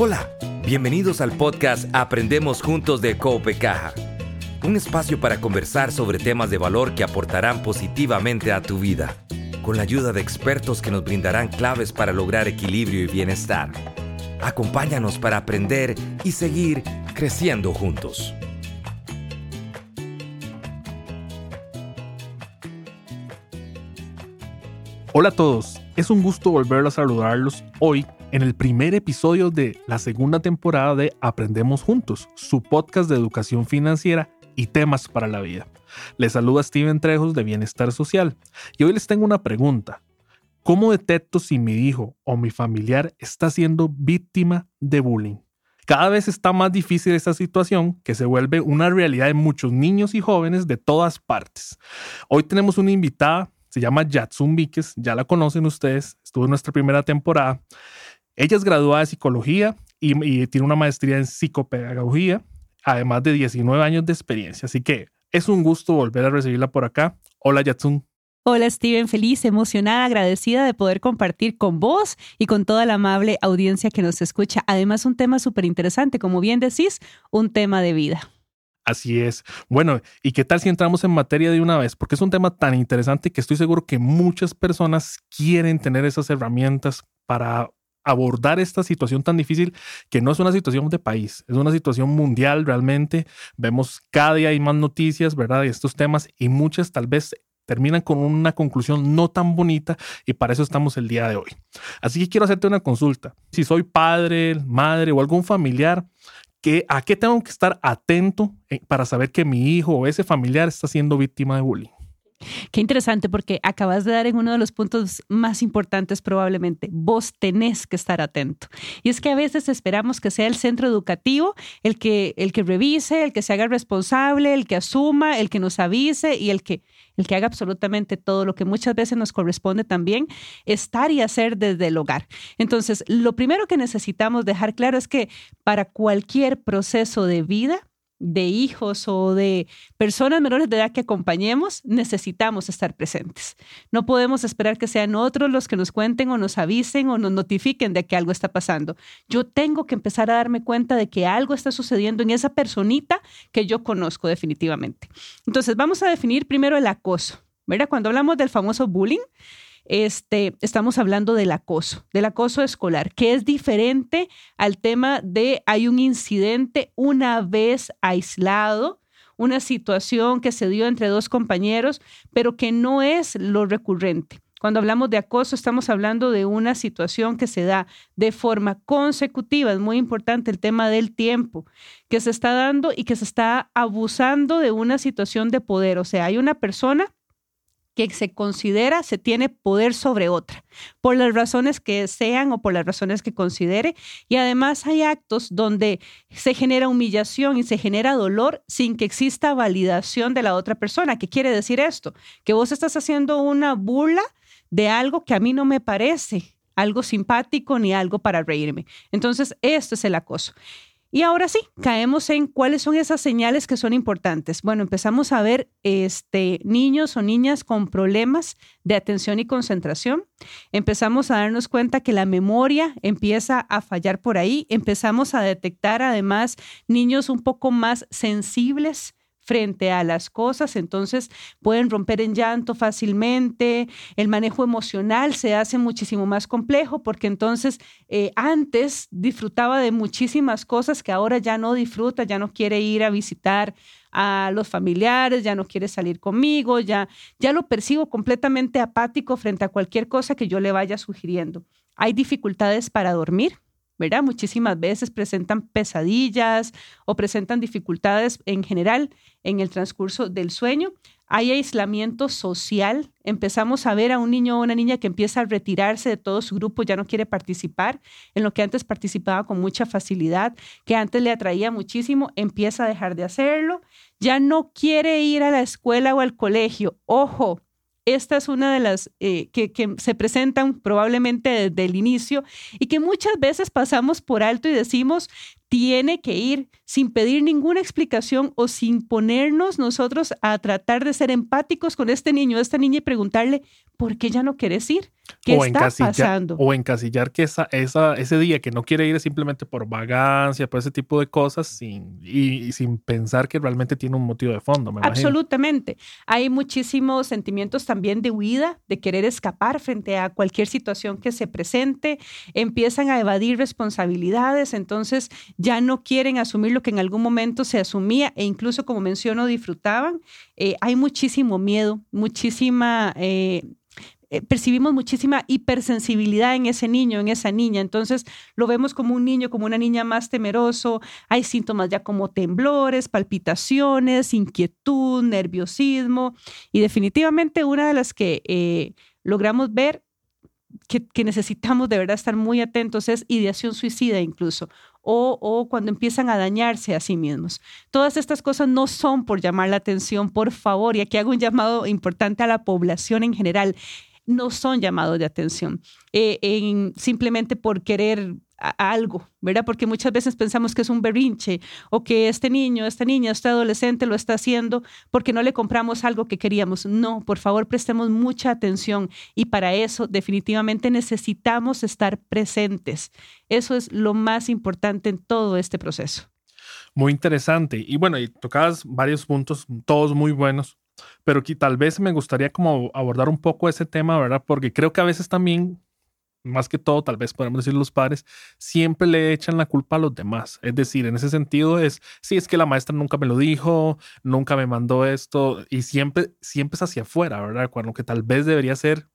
Hola, bienvenidos al podcast Aprendemos Juntos de Caja. Un espacio para conversar sobre temas de valor que aportarán positivamente a tu vida, con la ayuda de expertos que nos brindarán claves para lograr equilibrio y bienestar. Acompáñanos para aprender y seguir creciendo juntos. Hola a todos, es un gusto volver a saludarlos hoy en el primer episodio de la segunda temporada de Aprendemos Juntos, su podcast de educación financiera y temas para la vida. Les saluda Steven Trejos de Bienestar Social y hoy les tengo una pregunta. ¿Cómo detecto si mi hijo o mi familiar está siendo víctima de bullying? Cada vez está más difícil esta situación que se vuelve una realidad de muchos niños y jóvenes de todas partes. Hoy tenemos una invitada, se llama Yatsun Víquez, ya la conocen ustedes, estuvo en nuestra primera temporada ella es graduada de psicología y, tiene una maestría en psicopedagogía, además de 19 años de experiencia. Así que es un gusto volver a recibirla por acá. Hola, Yatsun. Hola Steven, feliz, emocionada, agradecida de poder compartir con vos y con toda la amable audiencia que nos escucha. Además, un tema súper interesante, como bien decís, un tema de vida. Así es. Bueno, ¿y qué tal si entramos en materia de una vez? Porque es un tema tan interesante que estoy seguro que muchas personas quieren tener esas herramientas para abordar esta situación tan difícil que no es una situación de país, es una situación mundial realmente. Vemos cada día hay más noticias, ¿verdad? De estos temas y muchas tal vez terminan con una conclusión no tan bonita y para eso estamos el día de hoy. Así que quiero hacerte una consulta. Si soy padre, madre o algún familiar, ¿a qué tengo que estar atento eh, para saber que mi hijo o ese familiar está siendo víctima de bullying? Qué interesante porque acabas de dar en uno de los puntos más importantes probablemente. Vos tenés que estar atento. Y es que a veces esperamos que sea el centro educativo el que, el que revise, el que se haga responsable, el que asuma, el que nos avise y el que, el que haga absolutamente todo lo que muchas veces nos corresponde también estar y hacer desde el hogar. Entonces, lo primero que necesitamos dejar claro es que para cualquier proceso de vida, de hijos o de personas menores de edad que acompañemos, necesitamos estar presentes. No podemos esperar que sean otros los que nos cuenten o nos avisen o nos notifiquen de que algo está pasando. Yo tengo que empezar a darme cuenta de que algo está sucediendo en esa personita que yo conozco definitivamente. Entonces, vamos a definir primero el acoso. ¿verdad? Cuando hablamos del famoso bullying, este, estamos hablando del acoso, del acoso escolar, que es diferente al tema de hay un incidente una vez aislado, una situación que se dio entre dos compañeros, pero que no es lo recurrente. Cuando hablamos de acoso, estamos hablando de una situación que se da de forma consecutiva. Es muy importante el tema del tiempo que se está dando y que se está abusando de una situación de poder. O sea, hay una persona que se considera se tiene poder sobre otra, por las razones que sean o por las razones que considere. Y además hay actos donde se genera humillación y se genera dolor sin que exista validación de la otra persona. ¿Qué quiere decir esto? Que vos estás haciendo una burla de algo que a mí no me parece algo simpático ni algo para reírme. Entonces, esto es el acoso. Y ahora sí, caemos en cuáles son esas señales que son importantes. Bueno, empezamos a ver este, niños o niñas con problemas de atención y concentración. Empezamos a darnos cuenta que la memoria empieza a fallar por ahí. Empezamos a detectar además niños un poco más sensibles frente a las cosas, entonces pueden romper en llanto fácilmente, el manejo emocional se hace muchísimo más complejo porque entonces eh, antes disfrutaba de muchísimas cosas que ahora ya no disfruta, ya no quiere ir a visitar a los familiares, ya no quiere salir conmigo, ya, ya lo percibo completamente apático frente a cualquier cosa que yo le vaya sugiriendo. Hay dificultades para dormir, ¿verdad? Muchísimas veces presentan pesadillas o presentan dificultades en general en el transcurso del sueño. Hay aislamiento social. Empezamos a ver a un niño o una niña que empieza a retirarse de todo su grupo, ya no quiere participar en lo que antes participaba con mucha facilidad, que antes le atraía muchísimo, empieza a dejar de hacerlo. Ya no quiere ir a la escuela o al colegio. Ojo, esta es una de las eh, que, se presentan probablemente desde el inicio y que muchas veces pasamos por alto y decimos, tiene que ir sin pedir ninguna explicación o sin ponernos nosotros a tratar de ser empáticos con este niño, esta niña y preguntarle, ¿por qué ya no quieres ir? ¿Qué está pasando? O encasillar que esa, esa, ese día que no quiere ir es simplemente por vagancia, por ese tipo de cosas, sin, y, sin pensar que realmente tiene un motivo de fondo. Absolutamente. Hay muchísimos sentimientos también de huida, de querer escapar frente a cualquier situación que se presente. Empiezan a evadir responsabilidades, entonces ya no quieren asumir que en algún momento se asumía e incluso, como menciono, disfrutaban. Eh, hay muchísimo miedo, muchísima... Eh, eh, percibimos muchísima hipersensibilidad en ese niño, en esa niña. Entonces lo vemos como un niño, como una niña más temeroso. Hay síntomas ya como temblores, palpitaciones, inquietud, nerviosismo. Y definitivamente una de las que logramos ver que, necesitamos de verdad estar muy atentos es ideación suicida incluso, o, cuando empiezan a dañarse a sí mismos. Todas estas cosas no son por llamar la atención, por favor, y aquí hago un llamado importante a la población en general no son llamados de atención, eh, en, simplemente por querer algo, ¿verdad? Porque muchas veces pensamos que es un berrinche o que este niño, esta niña, este adolescente lo está haciendo porque no le compramos algo que queríamos. No, por favor, prestemos mucha atención y para eso definitivamente necesitamos estar presentes. Eso es lo más importante en todo este proceso. Muy interesante. Y bueno, y tocabas varios puntos, todos muy buenos pero que tal vez me gustaría como abordar un poco ese tema, ¿verdad? Porque creo que a veces también, más que todo, tal vez podemos decir los padres, siempre le echan la culpa a los demás. Es decir, en ese sentido es, sí, es que la maestra nunca me lo dijo, nunca me mandó esto, y siempre, siempre es hacia afuera, ¿verdad? Cuando que tal vez debería ser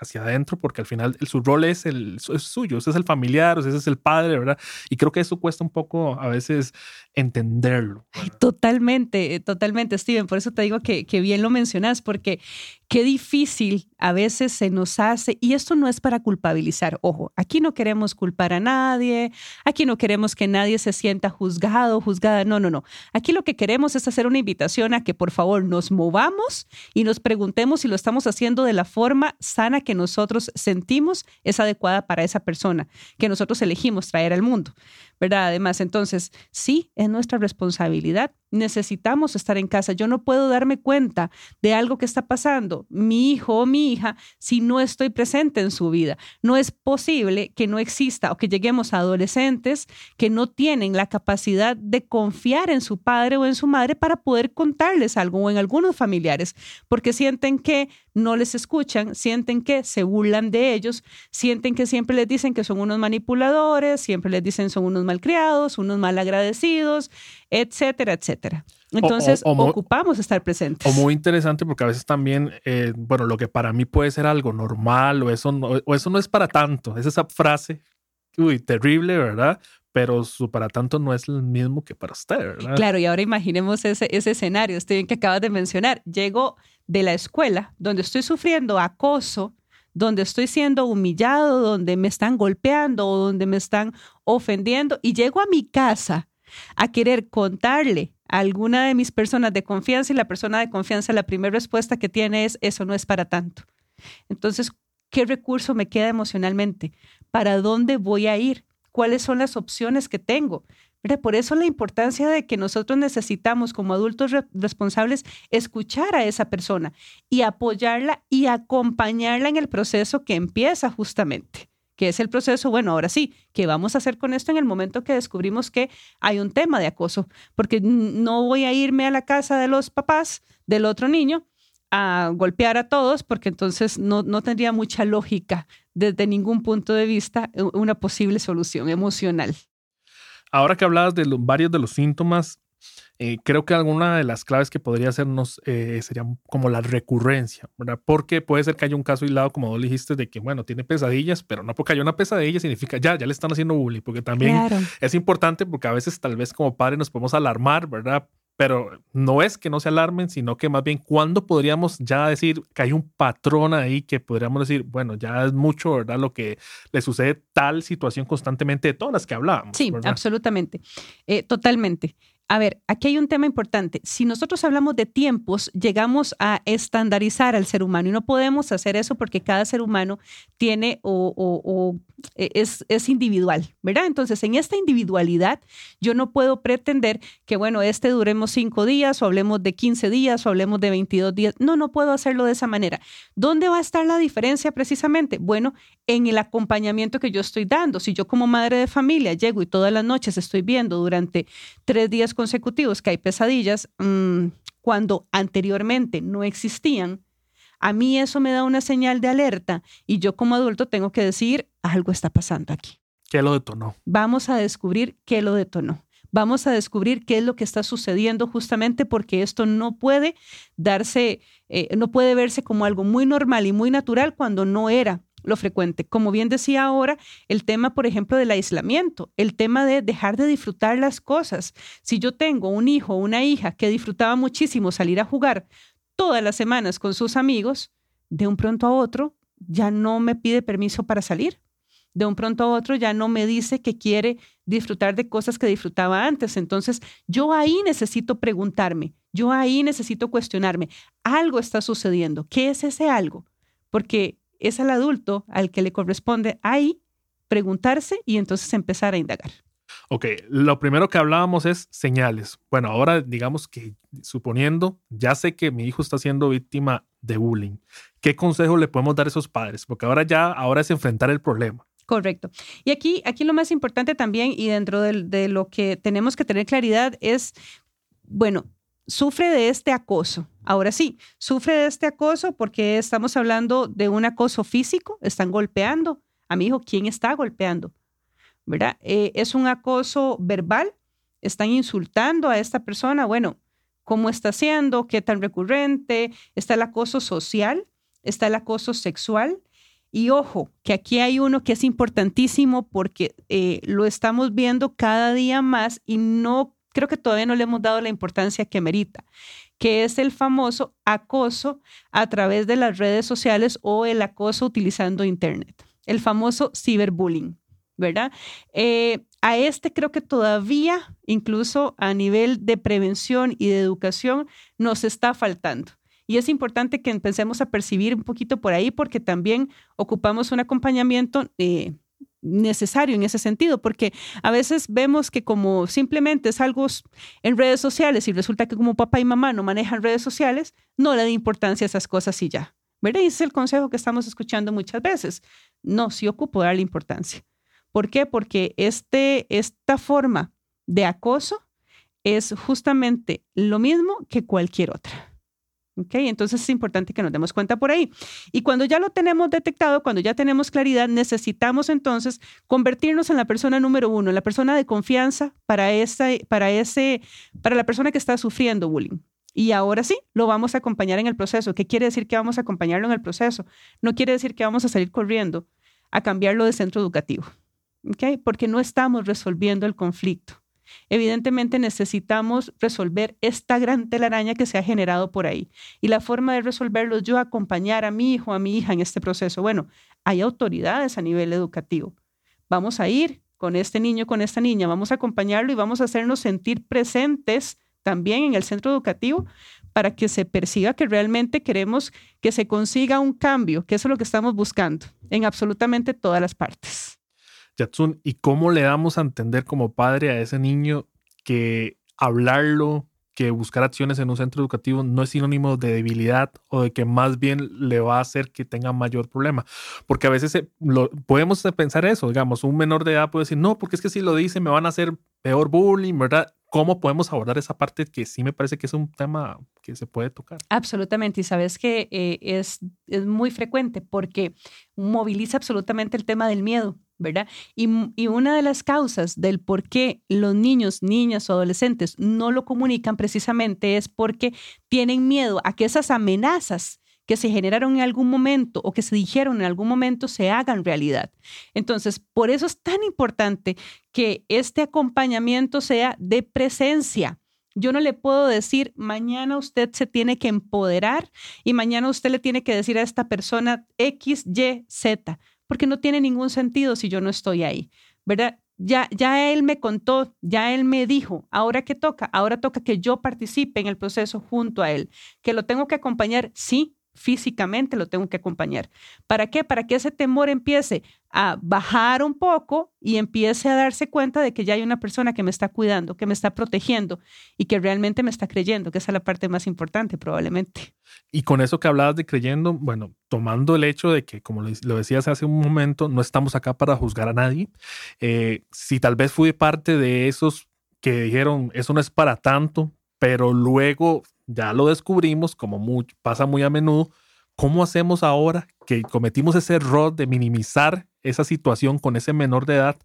hacia adentro, porque al final su rol es, el, es suyo, ese es el familiar, ese es el padre, ¿verdad? Y creo que eso cuesta un poco a veces entenderlo. totalmente, totalmente, Steven. Por eso te digo que, que bien lo mencionas, porque qué difícil a veces se nos hace, y esto no es para culpabilizar, ojo, aquí no queremos culpar a nadie, aquí no queremos que nadie se sienta juzgado, juzgada, no, no, no. Aquí lo que queremos es hacer una invitación a que por favor nos movamos y nos preguntemos si lo estamos haciendo de la forma sana que nosotros sentimos es adecuada para esa persona que nosotros elegimos traer al mundo. ¿Verdad? Además, entonces, sí, es nuestra responsabilidad. Necesitamos estar en casa. Yo no puedo darme cuenta de algo que está pasando, mi hijo o mi hija, si no estoy presente en su vida. No es posible que no exista o que lleguemos a adolescentes que no tienen la capacidad de confiar en su padre o en su madre para poder contarles algo o en algunos familiares, porque sienten que no les escuchan, sienten que se burlan de ellos, sienten que siempre les dicen que son unos manipuladores, siempre les dicen son unos malcriados, unos malagradecidos, etcétera, etcétera. Entonces, ocupamos estar presentes. O muy interesante porque a veces también, eh, bueno, lo que para mí puede ser algo normal o eso, no, o eso no es para tanto, es esa frase, uy, terrible, ¿verdad? pero su para tanto no es el mismo que para usted, ¿verdad? Claro, y ahora imaginemos ese, ese escenario, bien que acabas de mencionar. Llego de la escuela donde estoy sufriendo acoso, donde estoy siendo humillado, donde me están golpeando o donde me están ofendiendo y llego a mi casa a querer contarle a alguna de mis personas de confianza y la persona de confianza la primera respuesta que tiene es eso no es para tanto. Entonces, ¿qué recurso me queda emocionalmente? ¿Para dónde voy a ir? ¿Cuáles son las opciones que tengo? Por eso la importancia de que nosotros necesitamos como adultos responsables escuchar a esa persona y apoyarla y acompañarla en el proceso que empieza justamente que es el proceso, bueno, ahora sí, ¿qué vamos a hacer con esto en el momento que descubrimos que hay un tema de acoso? Porque no voy a irme a la casa de los papás del otro niño a golpear a todos, porque entonces no, no tendría mucha lógica desde ningún punto de vista una posible solución emocional. Ahora que hablabas de varios de los síntomas, eh, creo que alguna de las claves que podría hacernos eh, sería como la recurrencia, ¿verdad? Porque puede ser que haya un caso aislado, como vos dijiste, de que, bueno, tiene pesadillas, pero no porque haya una pesadilla significa ya, ya le están haciendo bullying, porque también es importante porque a veces tal vez como padre nos podemos alarmar, ¿verdad? Pero no es que no se alarmen, sino que más bien cuándo podríamos ya decir que hay un patrón ahí que podríamos decir, bueno, ya es mucho, ¿verdad? Lo que le sucede tal situación constantemente de todas las que hablábamos. Sí, absolutamente, eh, totalmente. A ver, aquí hay un tema importante. Si nosotros hablamos de tiempos, llegamos a estandarizar al ser humano y no podemos hacer eso porque cada ser humano tiene o, e, es, es, individual, ¿verdad? Entonces, en esta individualidad, yo no puedo pretender que, bueno, este duremos cinco días o hablemos de 15 días o hablemos de 22 días. No, no puedo hacerlo de esa manera. ¿Dónde va a estar la diferencia precisamente? Bueno, en el acompañamiento que yo estoy dando. Si yo como madre de familia llego y todas las noches estoy viendo durante tres días consecutivos que hay pesadillas, mm, cuando anteriormente no existían, a mí eso me da una señal de alerta y yo como adulto tengo que decir, algo está pasando aquí. ¿Qué lo detonó? Vamos a descubrir qué lo detonó. Vamos a descubrir qué es lo que está sucediendo justamente porque esto no puede darse, eh, no puede verse como algo muy normal y muy natural cuando no era lo frecuente. Como bien decía ahora, el tema, por ejemplo, del aislamiento, el tema de dejar de disfrutar las cosas. Si yo tengo un hijo o una hija que disfrutaba muchísimo salir a jugar todas las semanas con sus amigos, de un pronto a otro ya no me pide permiso para salir. De un pronto a otro ya no me dice que quiere disfrutar de cosas que disfrutaba antes. Entonces, yo ahí necesito preguntarme, yo ahí necesito cuestionarme, algo está sucediendo. ¿Qué es ese algo? Porque es al adulto al que le corresponde ahí preguntarse y entonces empezar a indagar. Ok, lo primero que hablábamos es señales. Bueno, ahora digamos que suponiendo, ya sé que mi hijo está siendo víctima de bullying. ¿Qué consejo le podemos dar a esos padres? Porque ahora ya, ahora es enfrentar el problema. Correcto. Y aquí, aquí lo más importante también, y dentro de, de lo que tenemos que tener claridad, es, bueno, sufre de este acoso. Ahora sí, sufre de este acoso porque estamos hablando de un acoso físico, están golpeando a mi hijo. ¿Quién está golpeando? ¿Verdad? Eh, es un acoso verbal, están insultando a esta persona. Bueno, ¿cómo está haciendo? ¿Qué tan recurrente? Está el acoso social, está el acoso sexual. Y ojo, que aquí hay uno que es importantísimo porque eh, lo estamos viendo cada día más y no creo que todavía no le hemos dado la importancia que merita, que es el famoso acoso a través de las redes sociales o el acoso utilizando Internet, el famoso ciberbullying, ¿verdad? Eh, a este creo que todavía, incluso a nivel de prevención y de educación, nos está faltando. Y es importante que empecemos a percibir un poquito por ahí porque también ocupamos un acompañamiento eh, necesario en ese sentido, porque a veces vemos que como simplemente es algo en redes sociales y resulta que como papá y mamá no manejan redes sociales, no le da importancia a esas cosas y ya. ¿Verdad? Y ese es el consejo que estamos escuchando muchas veces. No, sí ocupo darle importancia. ¿Por qué? Porque este, esta forma de acoso es justamente lo mismo que cualquier otra. Entonces es importante que nos demos cuenta por ahí. Y cuando ya lo tenemos detectado, cuando ya tenemos claridad, necesitamos entonces convertirnos en la persona número uno, la persona de confianza para, esa, para, ese, para la persona que está sufriendo bullying. Y ahora sí, lo vamos a acompañar en el proceso. ¿Qué quiere decir que vamos a acompañarlo en el proceso? No quiere decir que vamos a salir corriendo a cambiarlo de centro educativo, Porque no estamos resolviendo el conflicto. Evidentemente necesitamos resolver esta gran telaraña que se ha generado por ahí. Y la forma de resolverlo es yo acompañar a mi hijo, a mi hija en este proceso. Bueno, hay autoridades a nivel educativo. Vamos a ir con este niño, con esta niña, vamos a acompañarlo y vamos a hacernos sentir presentes también en el centro educativo para que se perciba que realmente queremos que se consiga un cambio, que eso es lo que estamos buscando en absolutamente todas las partes. Yatsun, ¿y cómo le damos a entender como padre a ese niño que hablarlo, que buscar acciones en un centro educativo no es sinónimo de debilidad o de que más bien le va a hacer que tenga mayor problema. Porque a veces lo, podemos pensar eso, digamos, un menor de edad puede decir, no, porque es que si lo dice me van a hacer peor bullying, ¿verdad? ¿Cómo podemos abordar esa parte que sí me parece que es un tema que se puede tocar? Absolutamente, y sabes que eh, es muy frecuente porque moviliza absolutamente el tema del miedo. ¿Verdad? Y, y, una de las causas del por qué los niños, niñas o adolescentes no lo comunican precisamente es porque tienen miedo a que esas amenazas que se generaron en algún momento o que se dijeron en algún momento se hagan realidad. Entonces, por eso es tan importante que este acompañamiento sea de presencia. Yo no le puedo decir, mañana usted se tiene que empoderar y mañana usted le tiene que decir a esta persona X, Y, Z porque no tiene ningún sentido si yo no estoy ahí, ¿verdad? ya, ya él me contó, ya él me dijo, ahora qué toca, ahora toca que yo participe en el proceso junto a él, que lo tengo que acompañar, sí, físicamente lo tengo que acompañar. ¿Para qué? Para que ese temor empiece a bajar un poco y empiece a darse cuenta de que ya hay una persona que me está cuidando, que me está protegiendo y que realmente me está creyendo, que esa es la parte más importante probablemente. Y con eso que hablabas de creyendo, bueno, tomando el hecho de que, como lo decías hace un momento, no estamos acá para juzgar a nadie, eh, si tal vez fui parte de esos que dijeron, eso no es para tanto, pero luego ya lo descubrimos, como pasa muy a menudo, ¿cómo hacemos ahora que cometimos ese error de minimizar esa situación con ese menor de edad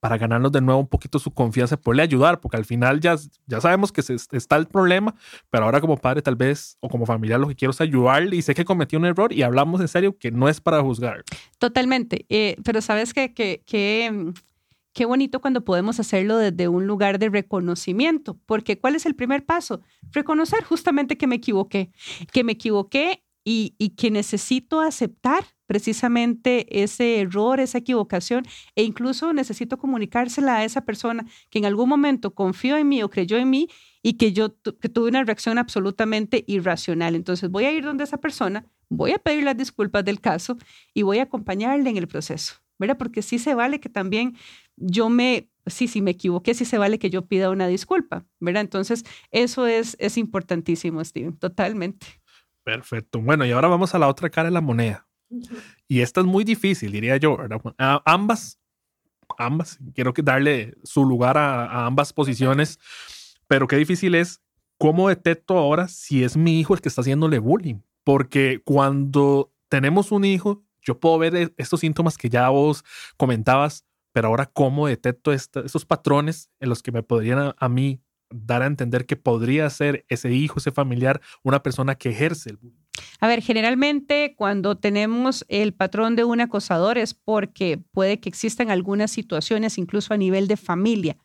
para ganarnos de nuevo un poquito su confianza, poderle ayudar, porque al final ya, ya sabemos que está el problema, pero ahora como padre tal vez o como familiar lo que quiero es ayudarle y sé que cometió un error y hablamos en serio que no es para juzgar. Totalmente, eh, pero sabes que, que qué bonito cuando podemos hacerlo desde un lugar de reconocimiento, porque ¿cuál es el primer paso? Reconocer justamente que me equivoqué, que me equivoqué y, que necesito aceptar precisamente ese error, esa equivocación, e incluso necesito comunicársela a esa persona que en algún momento confió en mí o creyó en mí y que yo que tuve una reacción absolutamente irracional. Entonces voy a ir donde esa persona, voy a pedir las disculpas del caso y voy a acompañarle en el proceso. ¿verdad? Porque sí se vale que también yo me, sí, sí me equivoqué, sí se vale que yo pida una disculpa, ¿verdad? Entonces, eso es, es importantísimo, Steven, totalmente. Perfecto. Bueno, y ahora vamos a la otra cara de la moneda. Y esta es muy difícil, diría yo, ambas, ambas, quiero darle su lugar a, ambas posiciones, pero qué difícil es cómo detecto ahora si es mi hijo el que está haciéndole bullying. Porque cuando tenemos un hijo, yo puedo ver e, estos síntomas que ya vos comentabas, pero ahora cómo detecto estos patrones en los que me podrían a, mí dar a entender que podría ser ese hijo, ese familiar, una persona que ejerce el bullying. A ver, generalmente cuando tenemos el patrón de un acosador es porque puede que existan algunas situaciones, incluso a nivel de familia,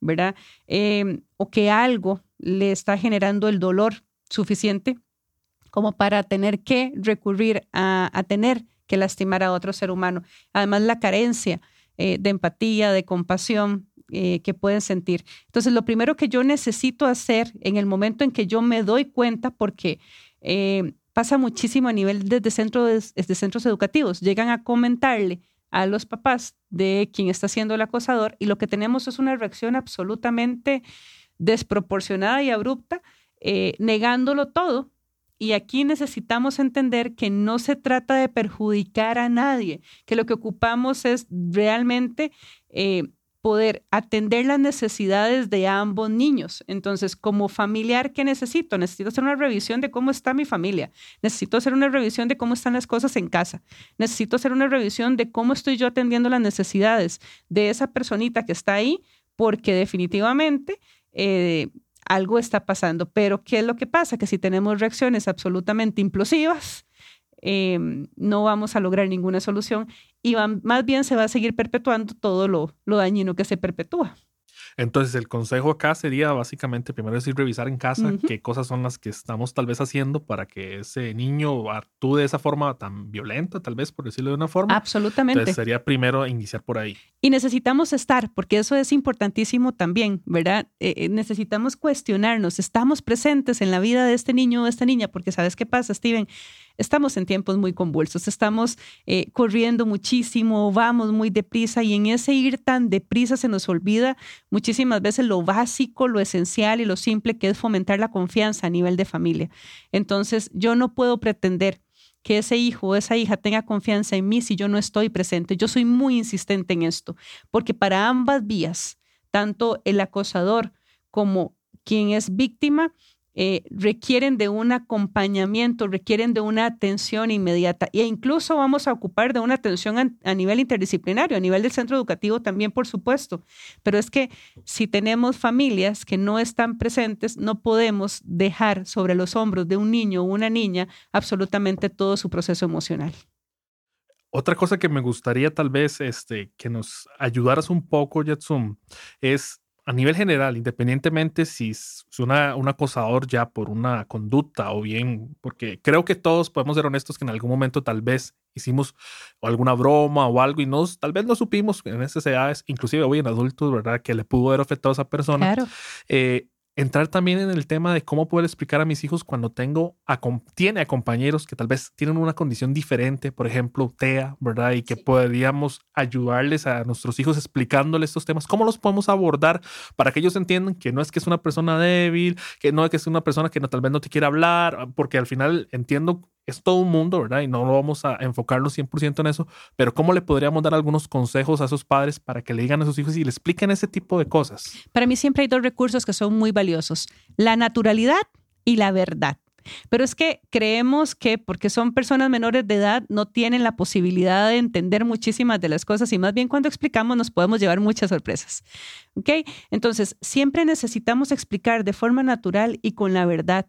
¿verdad? Em, o que algo le está generando el dolor suficiente como para tener que recurrir a, a tener que lastimar a otro ser humano. Además, la carencia eh, de empatía, de compasión eh, que pueden sentir. Entonces, lo primero que yo necesito hacer en el momento en que yo me doy cuenta, porque eh, pasa muchísimo a nivel desde, centros, desde centros educativos, llegan a comentarle a los papás de quien está siendo el acosador y lo que tenemos es una reacción absolutamente desproporcionada y abrupta, negándolo todo y aquí necesitamos entender que no se trata de perjudicar a nadie, que lo que ocupamos es realmente eh, poder atender las necesidades de ambos niños. Entonces, como familiar, ¿qué necesito? Necesito hacer una revisión de cómo está mi familia. Necesito hacer una revisión de cómo están las cosas en casa. Necesito hacer una revisión de cómo estoy yo atendiendo las necesidades de esa personita que está ahí, porque definitivamente... Eh, algo está pasando. Pero, ¿qué es lo que pasa? Que si tenemos reacciones absolutamente implosivas, em, no vamos a lograr ninguna solución y más bien se va a seguir perpetuando todo lo, lo dañino que se perpetúa. Entonces, el consejo acá sería básicamente primero decir revisar en casa qué cosas son las que estamos tal vez haciendo para que ese niño actúe de esa forma tan violenta, tal vez por decirlo de una forma. Absolutamente. Entonces, sería primero iniciar por ahí. Y necesitamos estar, porque eso es importantísimo también, ¿verdad? Eh, eh, necesitamos cuestionarnos, estamos presentes en la vida de este niño o esta niña, porque ¿sabes qué pasa, Steven? Estamos en tiempos muy convulsos, estamos eh, corriendo muchísimo, vamos muy deprisa y en ese ir tan deprisa se nos olvida muchísimas veces lo básico, lo esencial y lo simple que es fomentar la confianza a nivel de familia. Entonces, yo no puedo pretender que ese hijo o esa hija tenga confianza en mí si yo no estoy presente. Yo soy muy insistente en esto, porque para ambas vías, tanto el acosador como quien es víctima, eh, requieren de un acompañamiento, requieren de una atención inmediata e incluso vamos a ocupar de una atención a, nivel interdisciplinario, a nivel del centro educativo también, por supuesto. Pero es que si tenemos familias que no están presentes, no podemos dejar sobre los hombros de un niño o una niña absolutamente todo su proceso emocional. Otra cosa que me gustaría tal vez este, que nos ayudaras un poco, Jetsun, es a nivel general, independientemente si es una, un acosador ya por una conducta o bien, porque creo que todos podemos ser honestos que en algún momento tal vez hicimos alguna broma o algo y nos, tal vez no supimos en esas edades, inclusive hoy en adultos, ¿verdad? Que le pudo haber afectado a esa persona. Claro. Eh, entrar también en el tema de cómo poder explicar a mis hijos cuando tengo, a, tiene a compañeros que tal vez tienen una condición diferente, por ejemplo, TEA, ¿verdad? Y que podríamos ayudarles a nuestros hijos explicándoles estos temas, cómo los podemos abordar para que ellos entiendan que no es que es una persona débil, que no es que es una persona que no, tal vez no te quiere hablar, porque al final entiendo es todo un mundo, ¿verdad? Y no lo vamos a enfocarnos 100% en eso, pero ¿cómo le podríamos dar algunos consejos a esos padres para que le digan a sus hijos y le expliquen ese tipo de cosas? Para mí siempre hay dos recursos que son muy valiosos, la naturalidad y la verdad. Pero es que creemos que porque son personas menores de edad no tienen la posibilidad de entender muchísimas de las cosas y más bien cuando explicamos nos podemos llevar muchas sorpresas. ¿Ok? Entonces, siempre necesitamos explicar de forma natural y con la verdad.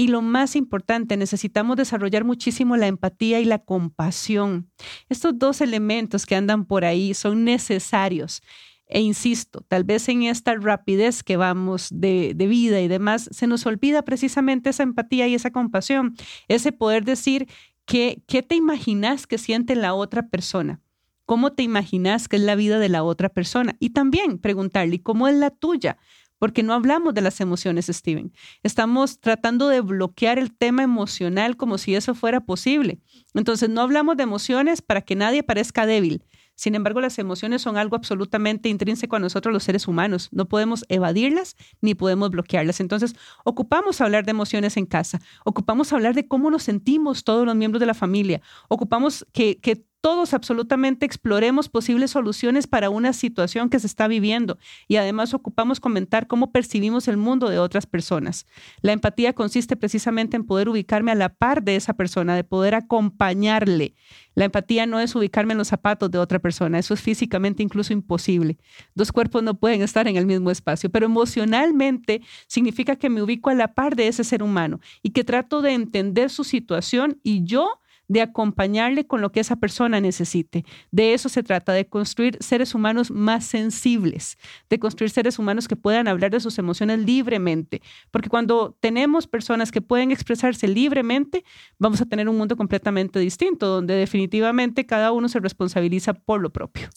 Y lo más importante, necesitamos desarrollar muchísimo la empatía y la compasión. Estos dos elementos que andan por ahí son necesarios. E insisto, tal vez en esta rapidez que vamos de, vida y demás, se nos olvida precisamente esa empatía y esa compasión, ese poder decir que, qué te imaginas que siente la otra persona, cómo te imaginas que es la vida de la otra persona y también preguntarle cómo es la tuya, porque no hablamos de las emociones, Steven. Estamos tratando de bloquear el tema emocional como si eso fuera posible. Entonces, no hablamos de emociones para que nadie parezca débil. Sin embargo, las emociones son algo absolutamente intrínseco a nosotros los seres humanos. No podemos evadirlas ni podemos bloquearlas. Entonces, ocupamos hablar de emociones en casa, ocupamos hablar de cómo nos sentimos todos los miembros de la familia, ocupamos que, que todos absolutamente exploremos posibles soluciones para una situación que se está viviendo y además ocupamos comentar cómo percibimos el mundo de otras personas. La empatía consiste precisamente en poder ubicarme a la par de esa persona, de poder acompañarle. La empatía no es ubicarme en los zapatos de otra persona, eso es físicamente incluso imposible. Dos cuerpos no pueden estar en el mismo espacio, pero emocionalmente significa que me ubico a la par de ese ser humano y que trato de entender su situación y yo de acompañarle con lo que esa persona necesite. De eso se trata, de construir seres humanos más sensibles, de construir seres humanos que puedan hablar de sus emociones libremente. Porque cuando tenemos personas que pueden expresarse libremente, vamos a tener un mundo completamente distinto, donde definitivamente cada uno se responsabiliza por lo propio.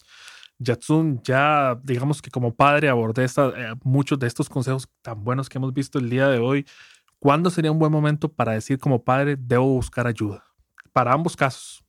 Yatsun, ya digamos que como padre abordé eh, muchos de estos consejos tan buenos que hemos visto el día de hoy. ¿Cuándo sería un buen momento para decir como padre, debo buscar ayuda? Para ambos casos?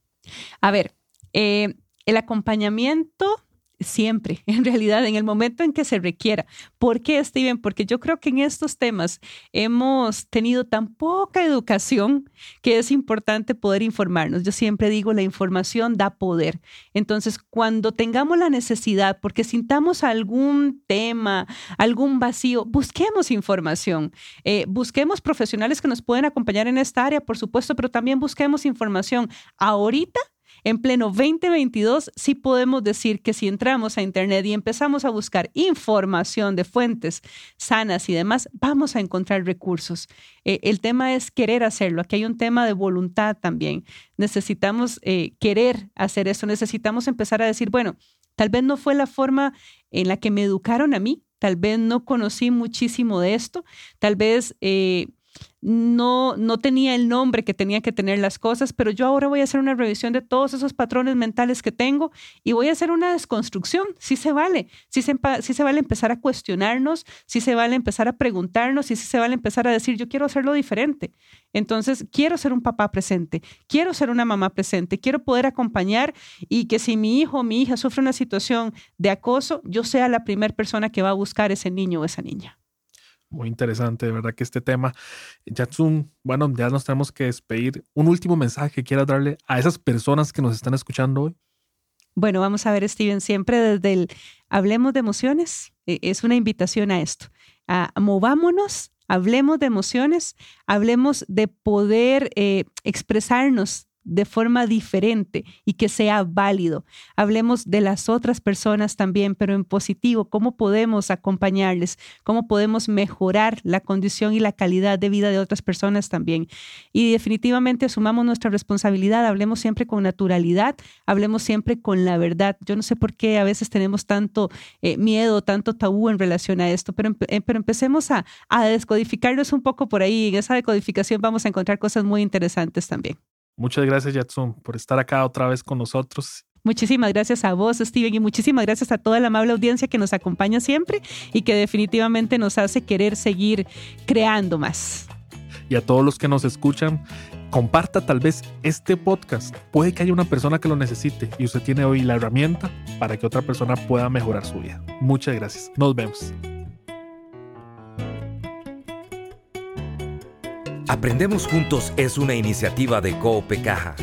A ver, eh, el acompañamiento siempre, en realidad, en el momento en que se requiera. ¿Por qué, Steven? Porque yo creo que en estos temas hemos tenido tan poca educación que es importante poder informarnos. Yo siempre digo, la información da poder. Entonces, cuando tengamos la necesidad, porque sintamos algún tema, algún vacío, busquemos información. Eh, busquemos profesionales que nos pueden acompañar en esta área, por supuesto, pero también busquemos información ahorita en pleno 2022 sí podemos decir que si entramos a Internet y empezamos a buscar información de fuentes sanas y demás, vamos a encontrar recursos. Eh, el tema es querer hacerlo. Aquí hay un tema de voluntad también. Necesitamos eh, querer hacer eso. Necesitamos empezar a decir, bueno, tal vez no fue la forma en la que me educaron a mí, tal vez no conocí muchísimo de esto, tal vez... Eh, no, no tenía el nombre que tenía que tener las cosas, pero yo ahora voy a hacer una revisión de todos esos patrones mentales que tengo y voy a hacer una desconstrucción. Sí se vale, sí se, se vale empezar a cuestionarnos, sí se vale empezar a preguntarnos y sí se vale empezar a decir, yo quiero hacerlo diferente. Entonces, quiero ser un papá presente, quiero ser una mamá presente, quiero poder acompañar y que si mi hijo o mi hija sufre una situación de acoso, yo sea la primera persona que va a buscar ese niño o esa niña muy interesante, de verdad que este tema. Yatsun, bueno, ya nos tenemos que despedir. Un último mensaje que quieras darle a esas personas que nos están escuchando hoy. Bueno, vamos a ver, Steven, siempre desde el Hablemos de emociones, e, es una invitación a esto. A, movámonos, hablemos de emociones, hablemos de poder eh, expresarnos de forma diferente y que sea válido. Hablemos de las otras personas también, pero en positivo, cómo podemos acompañarles, cómo podemos mejorar la condición y la calidad de vida de otras personas también. Y definitivamente asumamos nuestra responsabilidad, hablemos siempre con naturalidad, hablemos siempre con la verdad. Yo no sé por qué a veces tenemos tanto eh, miedo, tanto tabú en relación a esto, pero, eh, pero empecemos a, a descodificarnos un poco por ahí. En esa decodificación vamos a encontrar cosas muy interesantes también. Muchas gracias, Yatsun, por estar acá otra vez con nosotros. Muchísimas gracias a vos, Steven, y muchísimas gracias a toda la amable audiencia que nos acompaña siempre y que definitivamente nos hace querer seguir creando más. Y a todos los que nos escuchan, comparta tal vez este podcast. Puede que haya una persona que lo necesite y usted tiene hoy la herramienta para que otra persona pueda mejorar su vida. Muchas gracias. Nos vemos. Aprendemos Juntos es una iniciativa de Coope Caja.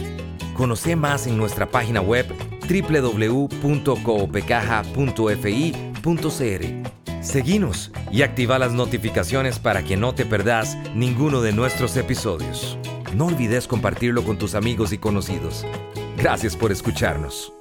Conoce más en nuestra página web www.coopecaja.fi.cr. Seguinos y activa las notificaciones para que no te perdas ninguno de nuestros episodios. No olvides compartirlo con tus amigos y conocidos. Gracias por escucharnos.